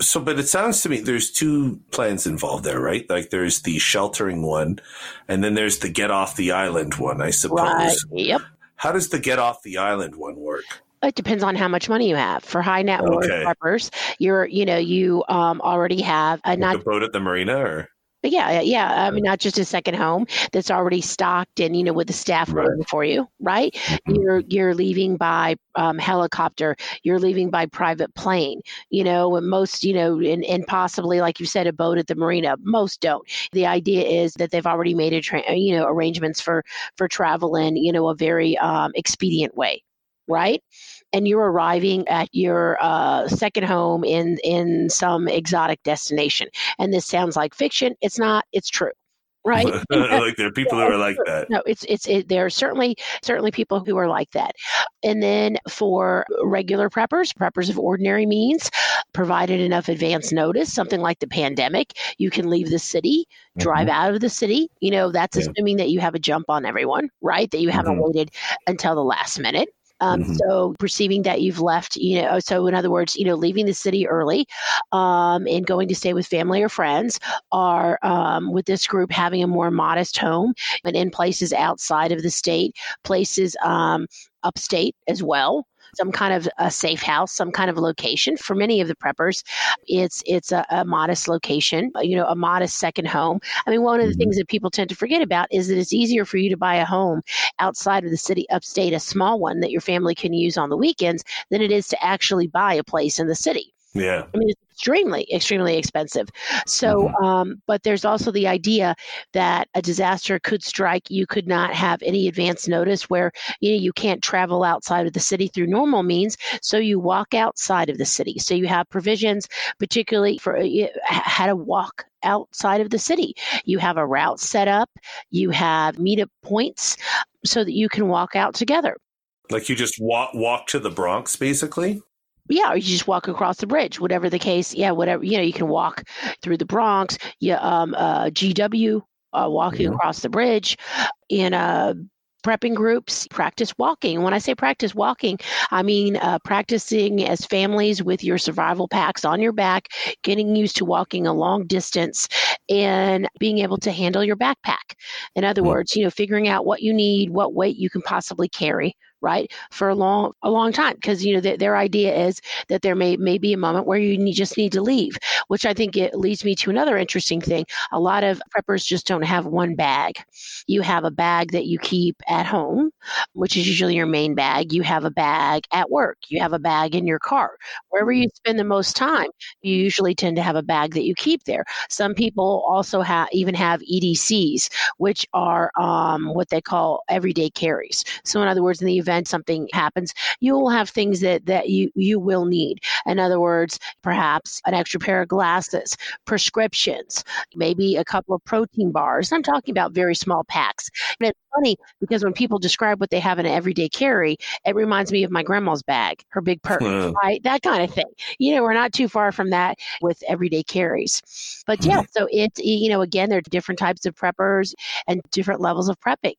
A: so, but it sounds to me there's two plans involved there, right? Like there's the sheltering one, and then there's the get off the island one, I suppose. Right.
B: Yep.
A: How does the get off the island one work?
B: It depends on how much money you have. For high net worth okay. you're you know you um, already have a
A: not a boat at the marina or
B: yeah, yeah. I mean, not just a second home that's already stocked and you know with the staff right. waiting for you, right? Mm-hmm. You're you're leaving by um, helicopter. You're leaving by private plane. You know, and most you know, and, and possibly like you said, a boat at the marina. Most don't. The idea is that they've already made a tra- you know arrangements for for travel in you know a very um, expedient way, right? And you're arriving at your uh, second home in in some exotic destination. And this sounds like fiction. It's not. It's true right?
A: like there are people yeah, who are like that.
B: No, it's it's it, there are certainly certainly people who are like that. And then for regular preppers, preppers of ordinary means, provided enough advance notice, something like the pandemic, you can leave the city, drive mm-hmm. out of the city. You know, that's yeah. assuming that you have a jump on everyone, right? That you haven't mm-hmm. waited until the last minute. Um, mm-hmm. So perceiving that you've left, you know, so in other words, you know, leaving the city early um, and going to stay with family or friends, are um, with this group having a more modest home and in places outside of the state, places um, upstate as well. Some kind of a safe house, some kind of location. For many of the preppers, it's it's a, a modest location, you know, a modest second home. I mean, one of the mm-hmm. things that people tend to forget about is that it's easier for you to buy a home outside of the city, upstate, a small one that your family can use on the weekends, than it is to actually buy a place in the city.
A: Yeah.
B: I mean, it's extremely, extremely expensive. So, mm-hmm. um, but there's also the idea that a disaster could strike. You could not have any advance notice where you know you can't travel outside of the city through normal means. So you walk outside of the city. So you have provisions, particularly for uh, how to walk outside of the city. You have a route set up. You have meetup points so that you can walk out together.
A: Like you just walk walk to the Bronx, basically
B: yeah, or you just walk across the bridge, whatever the case. Yeah, whatever you know, you can walk through the Bronx. Yeah, um, uh, GW uh, walking mm-hmm. across the bridge in uh, prepping groups practice walking when i say practice walking i mean uh, practicing as families with your survival packs on your back getting used to walking a long distance and being able to handle your backpack in other mm-hmm. words you know figuring out what you need what weight you can possibly carry right for a long a long time because you know th- their idea is that there may may be a moment where you need, just need to leave which i think it leads me to another interesting thing. A lot of preppers just don't have one bag. You have a bag that you keep at home which is usually your main bag. You have a bag at work. You have a bag in your car. Wherever you spend the most time you usually tend to have a bag that you keep there. Some people also have even have edcs which are um, what they call everyday carries. So in other words in the event something happens, you will have things that, that you, you will need. In other words, perhaps an extra pair of glasses, prescriptions, maybe a couple of protein bars. I'm talking about very small packs. And funny because when people describe what they have in an everyday carry, it reminds me of my grandma's bag, her big purse, mm. right? That kind of thing. You know, we're not too far from that with everyday carries. But yeah, mm. so it's, you know, again, there are different types of preppers and different levels of prepping.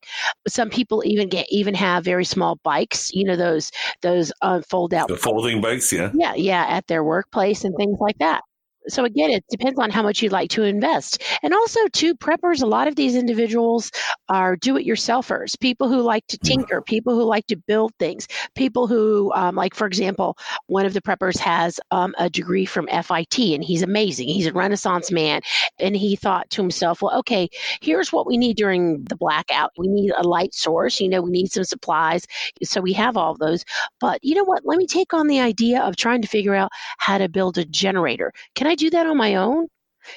B: Some people even get, even have very small bikes, you know, those those uh, fold out
A: the folding bikes, yeah,
B: yeah, yeah, at their workplace and things like that so again, it depends on how much you'd like to invest. And also, too, preppers, a lot of these individuals are do it yourselfers, people who like to mm. tinker, people who like to build things, people who, um, like, for example, one of the preppers has um, a degree from FIT and he's amazing. He's a Renaissance man. And he thought to himself, well, okay, here's what we need during the blackout. We need a light source, you know, we need some supplies. So we have all those. But you know what? Let me take on the idea of trying to figure out how to build a generator. Can I do that on my own?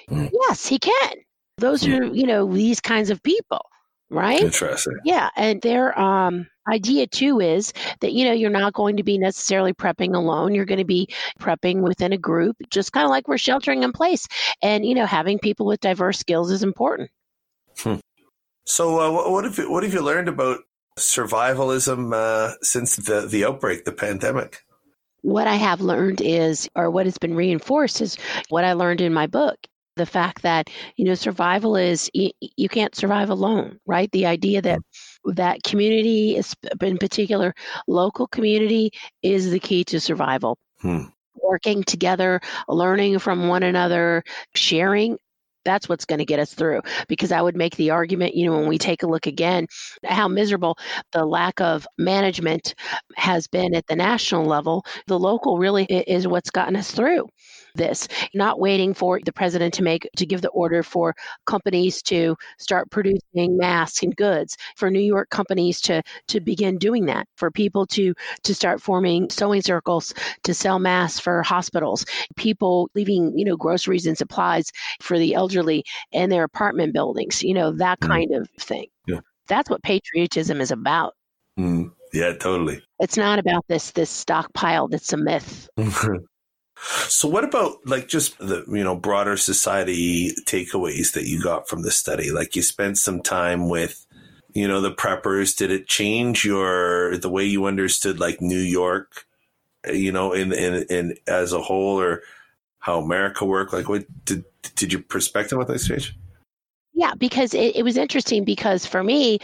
B: Mm. Yes, he can. Those yeah. are, you know, these kinds of people, right?
A: Interesting.
B: Yeah. And their um, idea too is that, you know, you're not going to be necessarily prepping alone. You're going to be prepping within a group, just kind of like we're sheltering in place. And, you know, having people with diverse skills is important.
A: Hmm. So, uh, what have you, what have you learned about survivalism uh, since the the outbreak, the pandemic?
B: What I have learned is, or what has been reinforced is what I learned in my book. The fact that, you know, survival is, you, you can't survive alone, right? The idea that that community, is, in particular, local community, is the key to survival. Hmm working together, learning from one another, sharing that's what's going to get us through because i would make the argument you know when we take a look again how miserable the lack of management has been at the national level the local really is what's gotten us through this, not waiting for the president to make to give the order for companies to start producing masks and goods, for New York companies to to begin doing that, for people to to start forming sewing circles to sell masks for hospitals, people leaving you know groceries and supplies for the elderly in their apartment buildings, you know that mm-hmm. kind mm. of thing. Yeah. That's what patriotism is about.
A: Mm. Yeah, totally.
B: It's not about this this stockpile that's a myth.
A: So what about like just the you know broader society takeaways that you got from the study? Like you spent some time with you know the preppers. Did it change your the way you understood like New York, you know, in in in as a whole, or how America worked? Like what did did your perspective on that change?
B: Yeah, because it, it was interesting because for me,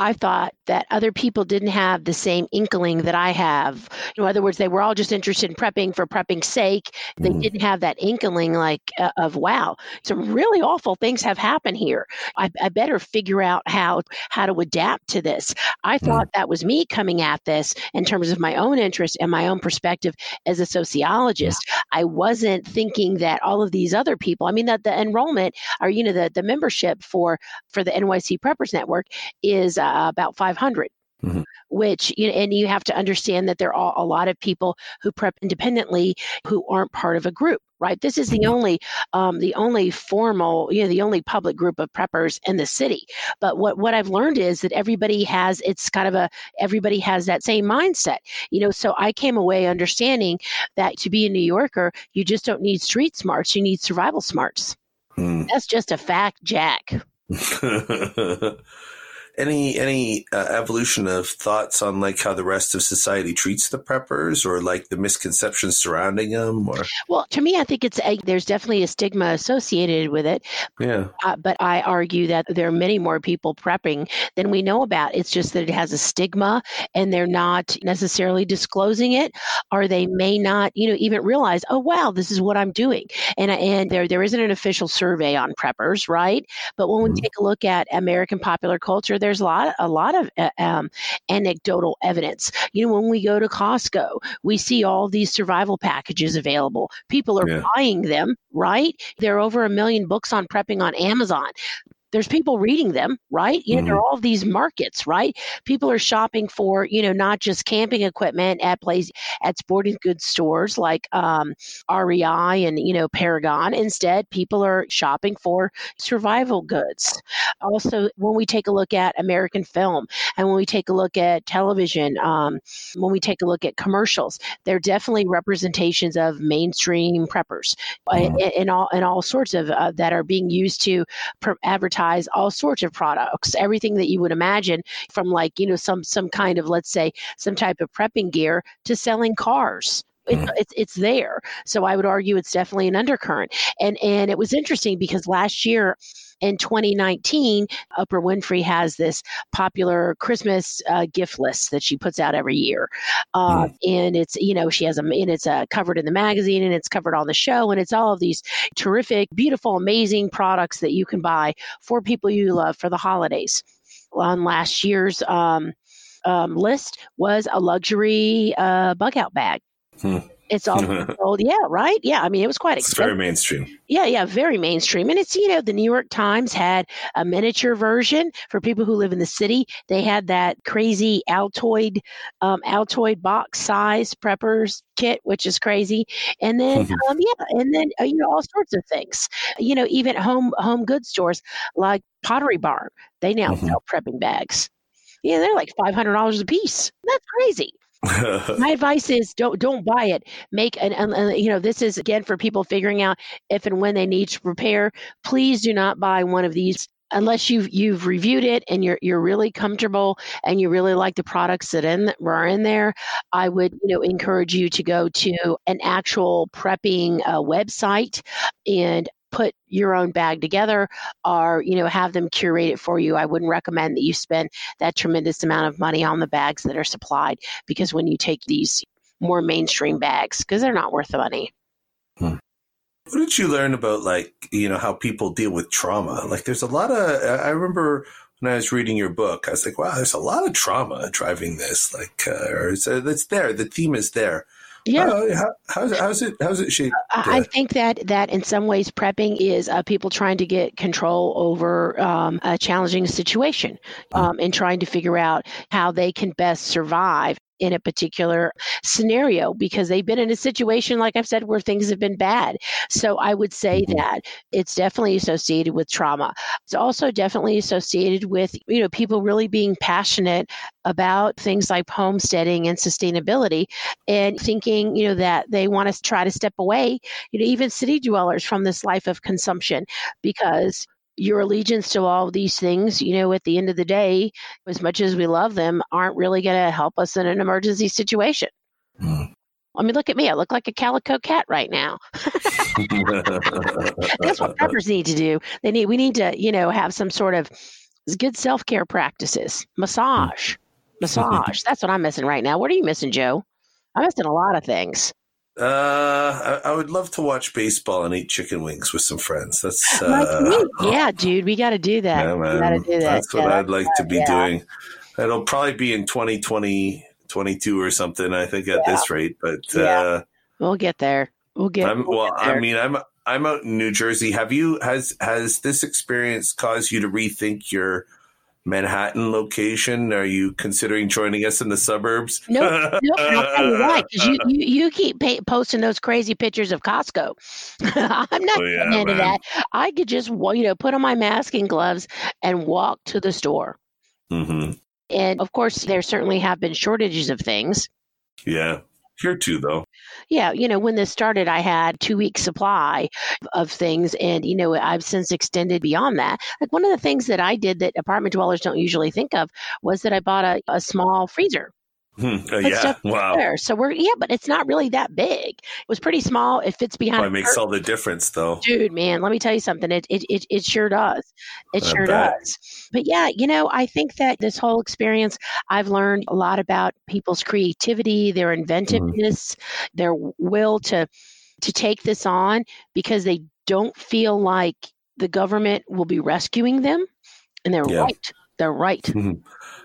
B: I thought that other people didn't have the same inkling that I have. In other words, they were all just interested in prepping for prepping's sake. They mm. didn't have that inkling, like uh, of wow, some really awful things have happened here. I, I, better figure out how how to adapt to this. I mm. thought mm. that was me coming at this in terms of my own interest and my own perspective as a sociologist. I wasn't thinking that all of these other people. I mean, that the enrollment or you know the the membership for for the NYC Preppers Network is uh, about 500. Mm-hmm. Which you know, and you have to understand that there are a lot of people who prep independently who aren't part of a group right this is the mm-hmm. only um, the only formal you know the only public group of preppers in the city but what what i've learned is that everybody has it's kind of a everybody has that same mindset you know so i came away understanding that to be a new yorker you just don't need street smarts you need survival smarts mm. that's just a fact jack
C: any any uh, evolution of thoughts on like how the rest of society treats the preppers or like the misconceptions surrounding them or?
B: Well to me i think it's a, there's definitely a stigma associated with it.
C: Yeah.
B: Uh, but i argue that there are many more people prepping than we know about. It's just that it has a stigma and they're not necessarily disclosing it or they may not you know even realize oh wow this is what i'm doing. And and there there isn't an official survey on preppers right? But when we mm-hmm. take a look at american popular culture there there's a lot, a lot of uh, um, anecdotal evidence. You know, when we go to Costco, we see all these survival packages available. People are yeah. buying them, right? There are over a million books on prepping on Amazon there's people reading them, right? You know, mm-hmm. there are all these markets, right? People are shopping for, you know, not just camping equipment at place at sporting goods stores like um, REI and you know Paragon. Instead, people are shopping for survival goods. Also, when we take a look at American film and when we take a look at television, um, when we take a look at commercials, they're definitely representations of mainstream preppers mm-hmm. and, all and all sorts of uh, that are being used to advertise advertise all sorts of products, everything that you would imagine from like, you know, some some kind of let's say some type of prepping gear to selling cars. It's, mm. it's, it's there. So I would argue it's definitely an undercurrent. And and it was interesting because last year in 2019, Oprah Winfrey has this popular Christmas uh, gift list that she puts out every year, uh, mm. and it's you know she has a and it's uh, covered in the magazine and it's covered on the show and it's all of these terrific, beautiful, amazing products that you can buy for people you love for the holidays. On last year's um, um, list was a luxury uh, bug out bag. Hmm. It's all sold. Yeah, right. Yeah. I mean, it was quite expensive.
C: It's very mainstream.
B: Yeah, yeah, very mainstream. And it's, you know, the New York Times had a miniature version for people who live in the city. They had that crazy Altoid, um, Altoid box size preppers kit, which is crazy. And then, um, yeah, and then, uh, you know, all sorts of things. You know, even home home goods stores like Pottery Barn, they now mm-hmm. sell prepping bags. Yeah, they're like $500 a piece. That's crazy. my advice is don't don't buy it. Make an, you know this is again for people figuring out if and when they need to prepare. Please do not buy one of these unless you've you've reviewed it and you're you're really comfortable and you really like the products that in are in there. I would you know encourage you to go to an actual prepping uh, website and put your own bag together or you know have them curate it for you i wouldn't recommend that you spend that tremendous amount of money on the bags that are supplied because when you take these more mainstream bags because they're not worth the money
C: hmm. what did you learn about like you know how people deal with trauma like there's a lot of i remember when I was reading your book, I was like, wow, there's a lot of trauma driving this. Like, uh, or it's, uh, it's there. The theme is there.
B: Yeah. Uh,
C: how, how's, how's it? How's it shaped?
B: I think that that in some ways prepping is uh, people trying to get control over um, a challenging situation mm. um, and trying to figure out how they can best survive in a particular scenario because they've been in a situation, like I've said, where things have been bad. So I would say mm-hmm. that it's definitely associated with trauma. It's also definitely associated with, you know, people really being passionate about things like homesteading and sustainability and thinking, you know, that they want to try to step away, you know, even city dwellers from this life of consumption because your allegiance to all these things, you know, at the end of the day, as much as we love them, aren't really going to help us in an emergency situation. Mm. I mean, look at me. I look like a calico cat right now. That's what preppers need to do. They need we need to, you know, have some sort of good self care practices, massage, massage. That's what I'm missing right now. What are you missing, Joe? I'm missing a lot of things.
A: Uh, I, I, would love to watch baseball and eat chicken wings with some friends. That's uh,
B: yeah, dude. We got to do that. Yeah, man. Do that.
A: That's what yeah, I'd like to be yeah. doing. It'll probably be in 2020, 22 or something. I think at this rate, but uh,
B: we'll get there. We'll get.
A: I'm,
B: we'll
A: well, get I mean, I'm I'm out in New Jersey. Have you has has this experience caused you to rethink your Manhattan location? Are you considering joining us in the suburbs?
B: No, nope, nope. I'll tell you why. Because you, you, you keep pay, posting those crazy pictures of Costco. I'm not oh, yeah, into that. I could just you know put on my mask and gloves and walk to the store.
A: Mm-hmm.
B: And of course, there certainly have been shortages of things.
A: Yeah. Here too, though.
B: Yeah, you know, when this started, I had two weeks supply of things, and you know, I've since extended beyond that. Like one of the things that I did that apartment dwellers don't usually think of was that I bought a, a small freezer
A: Hmm. Uh, yeah. Wow.
B: There. So we're yeah, but it's not really that big. It was pretty small. It fits behind.
A: It makes all the difference, though.
B: Dude, man, let me tell you something. It it it, it sure does. It I sure bet. does. But yeah, you know, I think that this whole experience, I've learned a lot about people's creativity, their mm-hmm. inventiveness, mm-hmm. their will to to take this on because they don't feel like the government will be rescuing them, and they're yeah. right. They're right. Mm-hmm.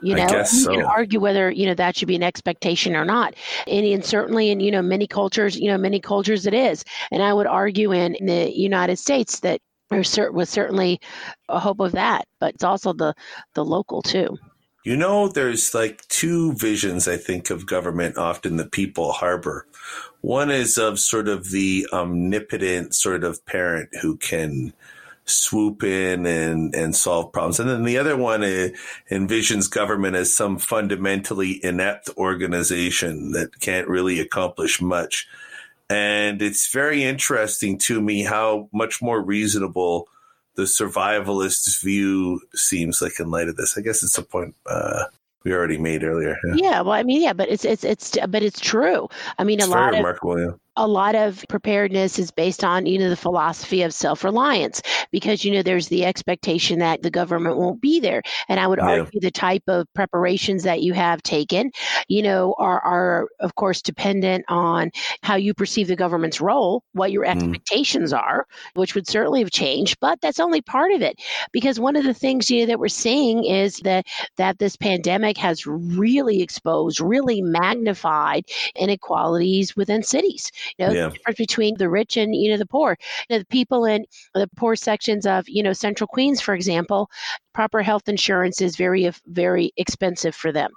B: You know, you so. can argue whether you know that should be an expectation or not, and, and, certainly in you know many cultures, you know many cultures it is, and I would argue in, in the United States that there was certainly a hope of that, but it's also the the local too.
A: You know, there's like two visions I think of government often the people harbor. One is of sort of the omnipotent sort of parent who can swoop in and, and solve problems. And then the other one envisions government as some fundamentally inept organization that can't really accomplish much. And it's very interesting to me how much more reasonable the survivalist view seems like in light of this. I guess it's a point uh, we already made earlier.
B: Yeah. yeah. well, I mean, yeah, but it's it's it's but it's true. I mean,
A: it's
B: a lot
A: of yeah
B: a lot of preparedness is based on you know the philosophy of self-reliance because you know there's the expectation that the government won't be there and i would yeah. argue the type of preparations that you have taken you know are are of course dependent on how you perceive the government's role what your mm. expectations mm. are which would certainly have changed but that's only part of it because one of the things you know that we're seeing is that that this pandemic has really exposed really magnified inequalities within cities you know, yeah. the difference between the rich and you know the poor. You know, the people in the poor sections of you know Central Queens, for example, proper health insurance is very very expensive for them.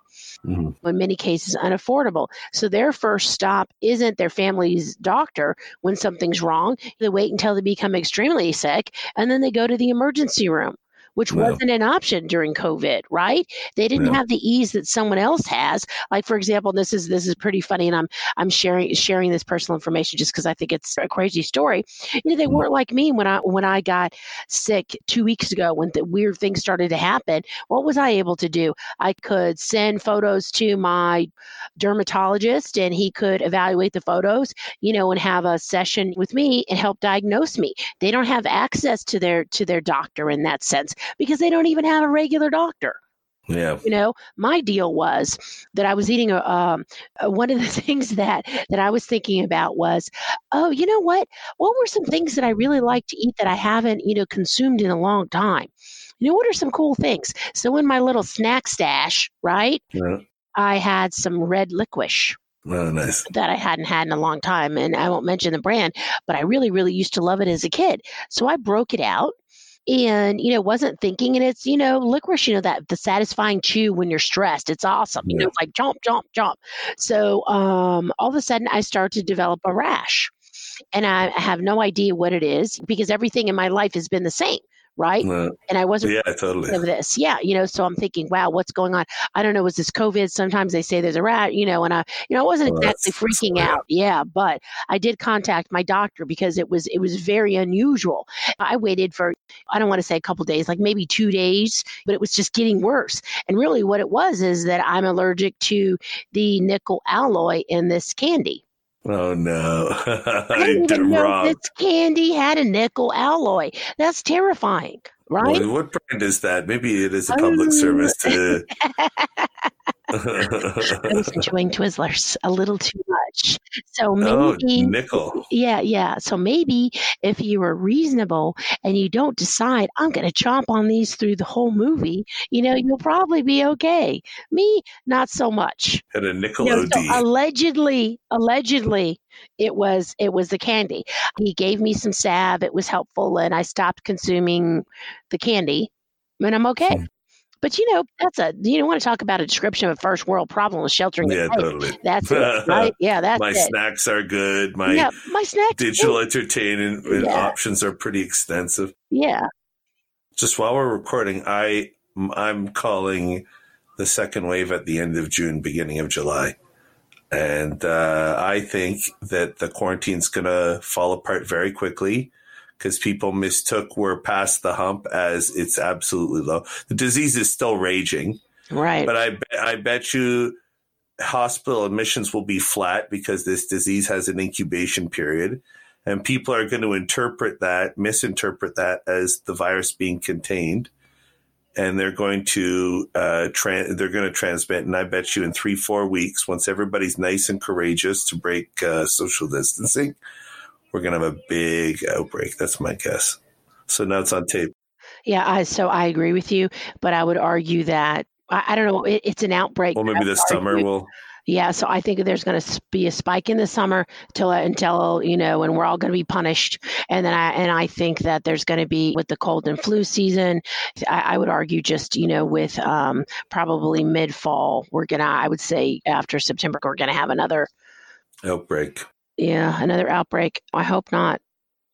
B: Mm-hmm. In many cases, unaffordable. So their first stop isn't their family's doctor when something's wrong. They wait until they become extremely sick, and then they go to the emergency room which wasn't an option during COVID, right? They didn't have the ease that someone else has. Like for example, this is this is pretty funny, and I'm I'm sharing sharing this personal information just because I think it's a crazy story. You know, they mm. weren't like me when I when I got sick two weeks ago when the weird things started to happen. What was I able to do? I could send photos to my dermatologist, and he could evaluate the photos, you know, and have a session with me and help diagnose me. They don't have access to their to their doctor in that sense because they don't even have a regular doctor.
A: Yeah.
B: You know, my deal was that I was eating a, um, one of the things that that I was thinking about was, oh, you know what? What were some things that I really like to eat that I haven't, you know, consumed in a long time? You know, what are some cool things? So in my little snack stash, right? Yeah. I had some red licorice.
A: Oh, nice.
B: That I hadn't had in a long time. And I won't mention the brand, but I really, really used to love it as a kid. So I broke it out and you know wasn't thinking and it's you know licorice you know that the satisfying chew when you're stressed it's awesome you know it's like jump jump jump. So um all of a sudden i start to develop a rash and I have no idea what it is because everything in my life has been the same right? and I wasn't
A: yeah, totally.
B: of this. Yeah, you know, so I'm thinking, wow, what's going on? I don't know, was this COVID? Sometimes they say there's a rat, you know, and I, you know, I wasn't well, exactly freaking out. Yeah, but I did contact my doctor because it was it was very unusual. I waited for I don't want to say a couple days, like maybe two days, but it was just getting worse. And really, what it was is that I'm allergic to the nickel alloy in this candy.
A: Oh no!
B: I didn't even know this candy had a nickel alloy. That's terrifying. right?
A: Well, what brand is that? Maybe it is a public um, service to.
B: I was enjoying Twizzlers a little too much. So oh, maybe
A: oh, nickel.
B: Yeah, yeah. So maybe if you were reasonable and you don't decide I'm going to chomp on these through the whole movie, you know, you'll probably be okay. Me, not so much.
A: Had a nickel you know, OD.
B: So allegedly, allegedly, it was it was the candy. He gave me some salve. It was helpful, and I stopped consuming the candy, and I'm okay. Hmm. But you know, that's a you don't want to talk about a description of a first world problem with sheltering.
A: Yeah, totally.
B: That's it, right. Yeah, that's
A: my
B: it.
A: snacks are good. My
B: yeah, my snacks.
A: Digital entertainment yeah. options are pretty extensive.
B: Yeah.
A: Just while we're recording, I I'm calling the second wave at the end of June, beginning of July. And uh, I think that the quarantine's going to fall apart very quickly because people mistook we're past the hump as it's absolutely low. The disease is still raging.
B: Right.
A: But I, I bet you hospital admissions will be flat because this disease has an incubation period. And people are going to interpret that, misinterpret that as the virus being contained. And they're going to uh, tra- they're going to transmit. And I bet you in three four weeks, once everybody's nice and courageous to break uh, social distancing, we're going to have a big outbreak. That's my guess. So now it's on tape.
B: Yeah, I, so I agree with you, but I would argue that I, I don't know. It, it's an outbreak.
A: Well, maybe this summer will.
B: Yeah, so I think there's going to be a spike in the summer till until you know, and we're all going to be punished. And then I and I think that there's going to be with the cold and flu season. I, I would argue just you know with um, probably mid fall, we're gonna. I would say after September, we're going to have another
A: outbreak.
B: Yeah, another outbreak. I hope not.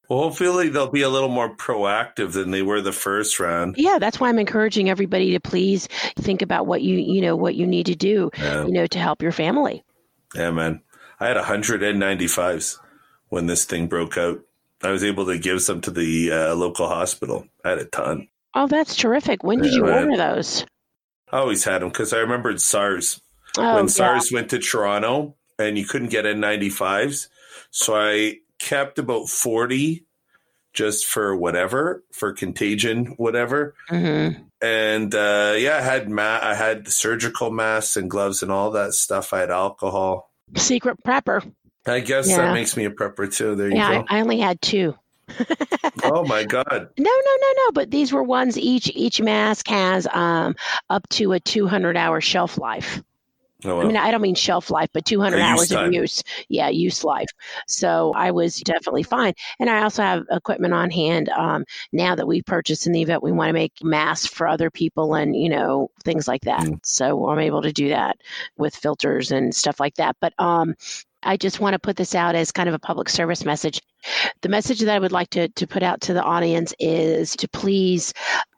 A: Well, hopefully they'll be a little more proactive than they were the first round.
B: Yeah, that's why I'm encouraging everybody to please think about what you you know what you need to do, yeah. you know, to help your family.
A: Yeah, man. I had N95s when this thing broke out. I was able to give some to the uh, local hospital. I had a ton.
B: Oh, that's terrific. When did yeah, you man. order those?
A: I always had them because I remembered SARS. Oh, when SARS went to Toronto and you couldn't get N95s, so I kept about 40 just for whatever, for contagion, whatever. Mm-hmm. And uh, yeah, I had ma- I had surgical masks and gloves and all that stuff. I had alcohol.
B: Secret prepper.
A: I guess yeah. that makes me a prepper too. There you
B: yeah,
A: go.
B: I, I only had two.
A: oh my god
B: no no no no but these were ones each each mask has um up to a 200 hour shelf life Oh, I mean, I don't mean shelf life, but 200 hours of use. Yeah, use life. So I was definitely fine. And I also have equipment on hand um, now that we purchased in the event we want to make masks for other people and, you know, things like that. Mm. So I'm able to do that with filters and stuff like that. But um, I just want to put this out as kind of a public service message. The message that I would like to, to put out to the audience is to please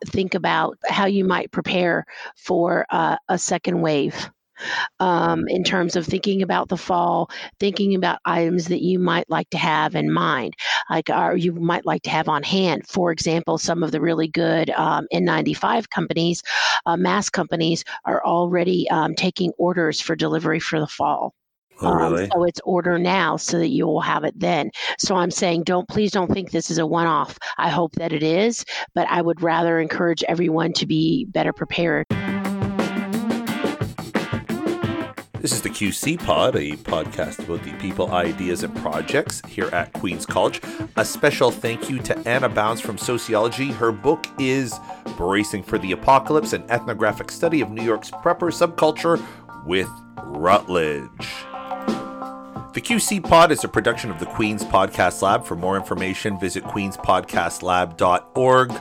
B: think about how you might prepare for uh, a second wave um, in terms of thinking about the fall, thinking about items that you might like to have in mind, like or you might like to have on hand. For example, some of the really good um, N95 companies, uh, mask companies, are already um, taking orders for delivery for the fall.
A: Oh, um, really?
B: Um, so it's order now so that you will have it then. So I'm saying don't please don't think this is a one off. I hope that it is, but I would rather encourage everyone to be better prepared.
D: This is the QC Pod, a podcast about the people, ideas, and projects here at Queens College. A special thank you to Anna Bounds from Sociology. Her book is Bracing for the Apocalypse An Ethnographic Study of New York's Prepper Subculture with Routledge. The QC Pod is a production of the Queens Podcast Lab. For more information, visit queenspodcastlab.org.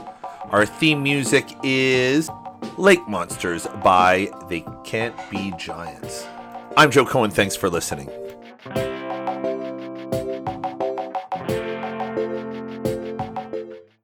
D: Our theme music is Lake Monsters by They Can't Be Giants. I'm Joe Cohen. Thanks for listening.